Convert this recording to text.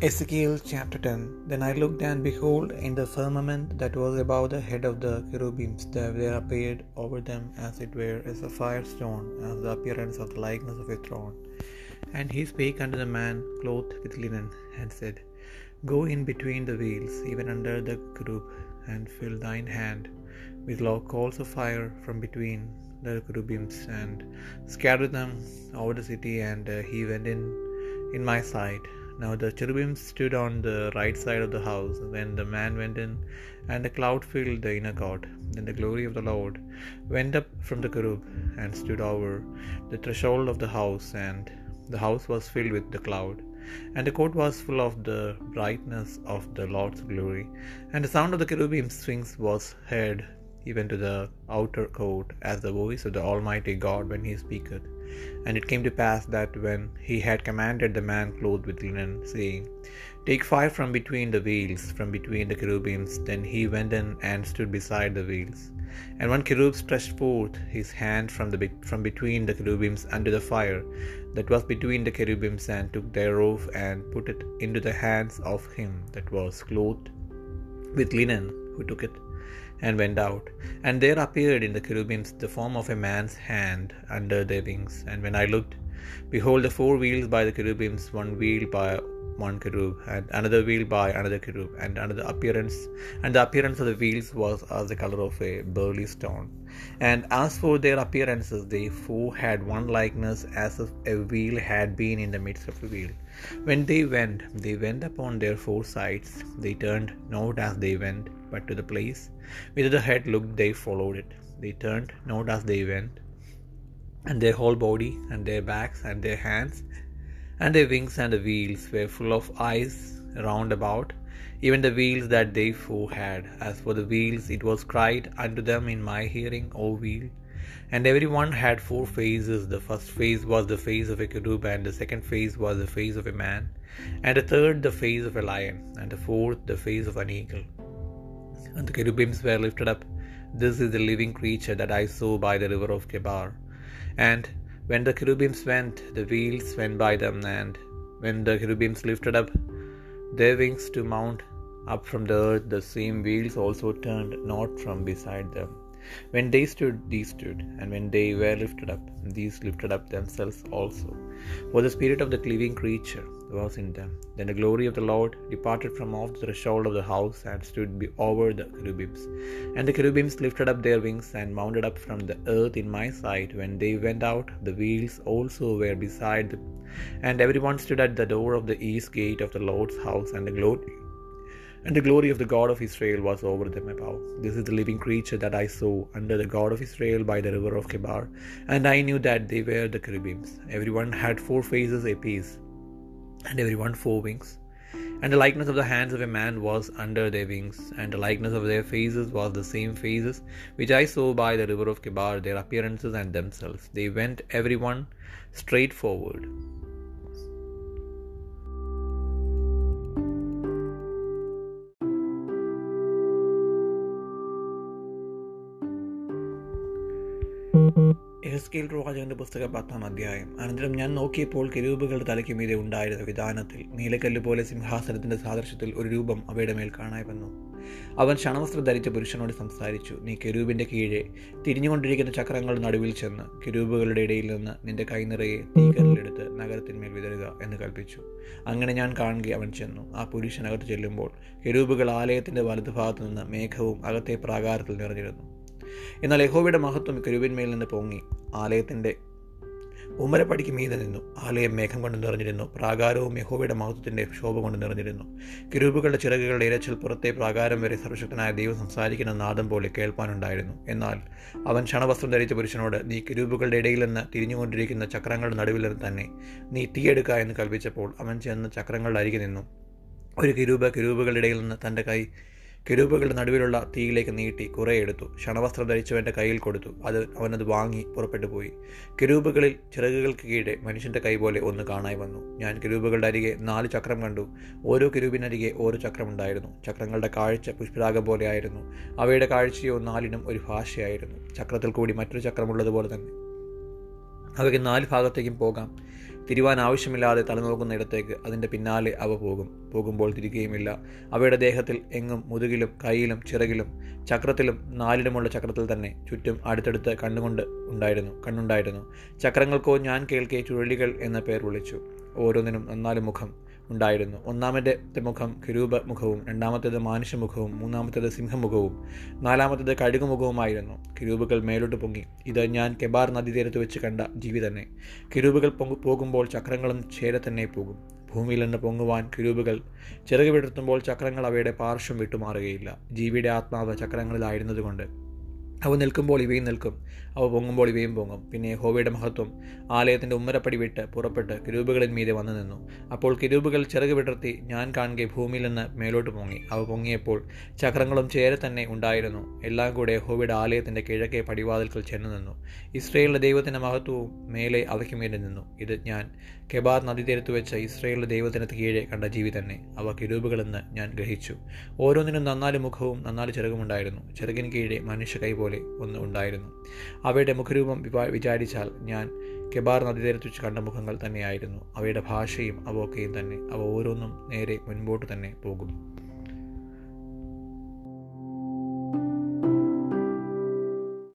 Ezekiel chapter 10 Then I looked, and behold, in the firmament that was above the head of the cherubims, there appeared over them as it were as a sapphire stone, as the appearance of the likeness of a throne. And he spake unto the man clothed with linen, and said, Go in between the wheels, even under the cherub, and fill thine hand with low coals of fire from between the cherubims, and scatter them over the city. And uh, he went in in my sight. Now the cherubim stood on the right side of the house when the man went in, and a cloud filled the inner court. Then the glory of the Lord went up from the cherub and stood over the threshold of the house, and the house was filled with the cloud. And the court was full of the brightness of the Lord's glory. And the sound of the cherubim's wings was heard even to the outer court, as the voice of the Almighty God when he speaketh. And it came to pass that when he had commanded the man clothed with linen, saying, Take fire from between the wheels, from between the cherubims, then he went in and stood beside the wheels. And one cherub stretched forth his hand from, the, from between the cherubims unto the fire that was between the cherubims, and took thereof and put it into the hands of him that was clothed with linen, who took it and went out. And there appeared in the cherubims the form of a man's hand under their wings. And when I looked, behold, the four wheels by the cherubims, one wheel by one cherub, and another wheel by another cherub, and another appearance, and the appearance of the wheels was as the color of a beryl stone. And as for their appearances, they four had one likeness, as if a wheel had been in the midst of a wheel. When they went, they went upon their four sides. They turned not as they went, but to the place whither the head looked, they followed it. They turned not as they went, and their whole body, and their backs, and their hands, and their wings, and the wheels were full of eyes round about, even the wheels that they four had. As for the wheels, it was cried unto them in my hearing, O wheel. And every one had four faces. The first face was the face of a cherub, and the second face was the face of a man, and the third the face of a lion, and the fourth the face of an eagle. And the cherubims were lifted up. This is the living creature that I saw by the river of Chebar. And when the cherubims went, the wheels went by them, and when the cherubims lifted up their wings to mount up from the earth, the same wheels also turned not from beside them. When they stood, these stood, and when they were lifted up, these lifted up themselves also. For the spirit of the living creature was in them. Then the glory of the Lord departed from off the threshold of the house and stood over the cherubims. And the cherubims lifted up their wings and mounted up from the earth in my sight. When they went out, the wheels also were beside them. And everyone stood at the door of the east gate of the Lord's house, and the glory and the glory of the God of Israel was over them above. This is the living creature that I saw under the God of Israel by the river of Chebar, and I knew that they were the cherubims. Everyone had four faces apiece, and every one four wings. And the likeness of the hands of a man was under their wings, and the likeness of their faces was the same faces which I saw by the river of Chebar, their appearances and themselves. They went every one straight forward. Ezekiel പ്രവാചകന്റെ പുസ്തകം പത്താം അധ്യായം. അനന്തരം ഞാൻ നോക്കിയപ്പോൾ കെരൂബുകളുടെ തലയ്ക്ക് മീതെ ഉണ്ടായിരുന്ന വിധാനത്തിൽ നീലക്കല്ല് പോലെ സിംഹാസനത്തിന്റെ സാദൃശ്യത്തിൽ ഒരു രൂപം അവയുടെ മേൽ കാണായി വന്നു അവൻ ക്ഷണവസ്ത്രം ധരിച്ച പുരുഷനോട് സംസാരിച്ചു നീ കെരൂബിന്റെ കീഴെ തിരിഞ്ഞുകൊണ്ടിരിക്കുന്ന ചക്രങ്ങളുടെ നടുവിൽ ചെന്ന് കെരൂബുകളുടെ ഇടയിൽ നിന്ന് നിന്റെ കൈനിറയെ തീകരലെടുത്ത് നഗരത്തിന്മേൽ വിതറുക എന്ന് കൽപ്പിച്ചു അങ്ങനെ ഞാൻ കാണുകയും അവൻ ചെന്നു. ആ പുരുഷനകത്ത് ചെല്ലുമ്പോൾ കെരൂബുകൾ ആലയത്തിന്റെ വലതുഭാഗത്തു നിന്ന് മേഘവും അകത്തെ പ്രാകാരത്തിൽ നിറഞ്ഞിരുന്നു. എന്നാൽ യഹോവയുടെ മഹത്വം കരുവിന്മേൽ നിന്ന് പൊങ്ങി. ആലയത്തിന്റെ ഉമ്മരപ്പടിക്ക് മീതെ നിന്നു. ആലയം മേഘം കൊണ്ട് നിറഞ്ഞിരുന്നു. പ്രാകാരവും യഹോവയുടെ മഹത്വത്തിന്റെ ശോഭ കൊണ്ട് നിറഞ്ഞിരുന്നു. കിരൂപുകളുടെ ചിറകുകളുടെ ഇരച്ചിൽ പുറത്തെ പ്രാകാരം വരെ സർവശക്തനായ ദൈവം സംസാരിക്കുന്ന നാദം പോലെ കേൾപ്പാനുണ്ടായിരുന്നു. എന്നാൽ അവൻ ക്ഷണവസ്ത്രം ധരിച്ച പുരുഷനോട് നീ കിരൂപുകളുടെ ഇടയിൽ നിന്ന് തിരിഞ്ഞുകൊണ്ടിരിക്കുന്ന ചക്രങ്ങളുടെ നടുവിൽ നിന്ന് തന്നെ നീ തീയെടുക്കുക എന്ന് കൽപ്പിച്ചപ്പോൾ അവൻ ചെന്ന് ചക്രങ്ങളുടെ അരികെ നിന്നു. ഒരു കിരൂപ കിരൂപുകളുടെ ഇടയിൽ നിന്ന് തന്റെ കൈ കെരൂബുകളുടെ നടുവിലുള്ള തീയിലേക്ക് നീട്ടി കുറേ എടുത്തു. ക്ഷണവസ്ത്രം ധരിച്ചവന്റെ കയ്യിൽ കൊടുത്തു. അത് അവനത് വാങ്ങി പുറപ്പെട്ടു പോയി. കെരൂബുകളിൽ ചിറകുകൾക്ക് കീഴെ മനുഷ്യന്റെ കൈ പോലെ ഒന്ന് കാണായി വന്നു. ഞാൻ കെരൂബുകളുടെ അരികെ നാല് ചക്രം കണ്ടു. ഓരോ കിരൂപിനരികെ ഓരോ ചക്രം ഉണ്ടായിരുന്നു ചക്രങ്ങളുടെ കാഴ്ച പുഷ്പരാഗം പോലെയായിരുന്നു അവയുടെ കാഴ്ചയോ നാലിനും ഒരു ഭാഷയായിരുന്നു. ചക്രത്തിൽ കൂടി മറ്റൊരു ചക്രമുള്ളതുപോലെ തന്നെ. അവയ്ക്ക് നാല് ഭാഗത്തേക്കും പോകാം. തിരുവാൻ ആവശ്യമില്ലാതെ തലനോക്കുന്ന ഇടത്തേക്ക് അതിന്റെ പിന്നാലെ അവ പോകും. പോകുമ്പോൾ തിരികെയുമില്ല. അവയുടെ ദേഹത്തിൽ എങ്ങും മുതുകിലും കൈയിലും ചിറകിലും ചക്രത്തിലും നാലിലുമുള്ള ചക്രത്തിൽ തന്നെ ചുറ്റും അടുത്തടുത്ത് കണ്ണുകൊണ്ട് ഉണ്ടായിരുന്നു കണ്ണുണ്ടായിരുന്നു. ചക്രങ്ങൾക്കോ ഞാൻ കേൾക്കെ ചുഴലികൾ എന്ന പേർ വിളിച്ചു. ഓരോന്നിനും നന്നാലും മുഖം ഉണ്ടായിരുന്നു. ഒന്നാമത്തെ മുഖം കിരൂപ മുഖവും രണ്ടാമത്തേത് മാനുഷ്യമുഖവും മൂന്നാമത്തേത് സിംഹമുഖവും നാലാമത്തേത് കഴുകുമുഖവുമായിരുന്നു. കിരൂപുകൾ മേലോട്ട് പൊങ്ങി. ഇത് ഞാൻ കെബാർ നദീതീരത്ത് വെച്ച് കണ്ട ജീവി തന്നെ. കിരൂപുകൾ പൊങ്ങു പോകുമ്പോൾ ചക്രങ്ങളും ചേരെ തന്നെ പോകും. ഭൂമിയിൽ നിന്ന് പൊങ്ങുവാൻ കിരൂപുകൾ ചിറക് വിടർത്തുമ്പോൾ ചക്രങ്ങൾ അവയുടെ പാർശ്വം വിട്ടുമാറുകയില്ല. ജീവിയുടെ ആത്മാവ് ചക്രങ്ങളിലായിരുന്നതുകൊണ്ട്. അവ നിൽക്കുമ്പോൾ ഇവയും നിൽക്കും. അവ പൊങ്ങുമ്പോൾ ഇവയും പൊങ്ങും. പിന്നെ ഹോവയുടെ മഹത്വം. ആലയത്തിന്റെ ഉമ്മരപ്പടി വിട്ട് പുറപ്പെട്ട് കിരൂപുകളിൽ മീതെ വന്നു നിന്നു. അപ്പോൾ കിരൂപുകൾ ചിറക് വിടർത്തി ഞാൻ കാണുക ഭൂമിയിൽ നിന്ന് മേലോട്ട് പൊങ്ങി. അവ പൊങ്ങിയപ്പോൾ ചക്രങ്ങളും ചേരെ തന്നെ ഉണ്ടായിരുന്നു. എല്ലാം കൂടെ ഹോവയുടെ ആലയത്തിന്റെ കിഴക്കേ പടിവാതിൽക്കൽ ചെന്നു നിന്നു. ഇസ്രയേലിന്റെ ദൈവത്തിന്റെ മഹത്വവും മേലെ അവയ്ക്ക് മീതെ നിന്നു. ഇത് ഞാൻ കെബാർ നദീതീരത്ത് വെച്ച ഇസ്രയേലിന്റെ ദൈവത്തിന് കീഴെ കണ്ട ജീവി തന്നെ. അവ കിരൂപുകളെന്ന് ഞാൻ ഗ്രഹിച്ചു. ഓരോന്നിനും നന്നാൽ മുഖവും നന്നാൽ ചിറകുമുണ്ടായിരുന്നു ചിറകിന് കീഴെ മനുഷ്യ കൈ പോലെ ഒന്ന് ഉണ്ടായിരുന്നു. അവയുടെ മുഖരൂപം വിചാരിച്ചാൽ ഞാൻ കെബാർ നദീതീരത്ത് വെച്ച് കണ്ട മുഖങ്ങൾ തന്നെയായിരുന്നു. അവയുടെ ഭാഷയും അവയൊക്കെയും തന്നെ. അവ ഓരോന്നും നേരെ മുൻപോട്ട് തന്നെ പോകും.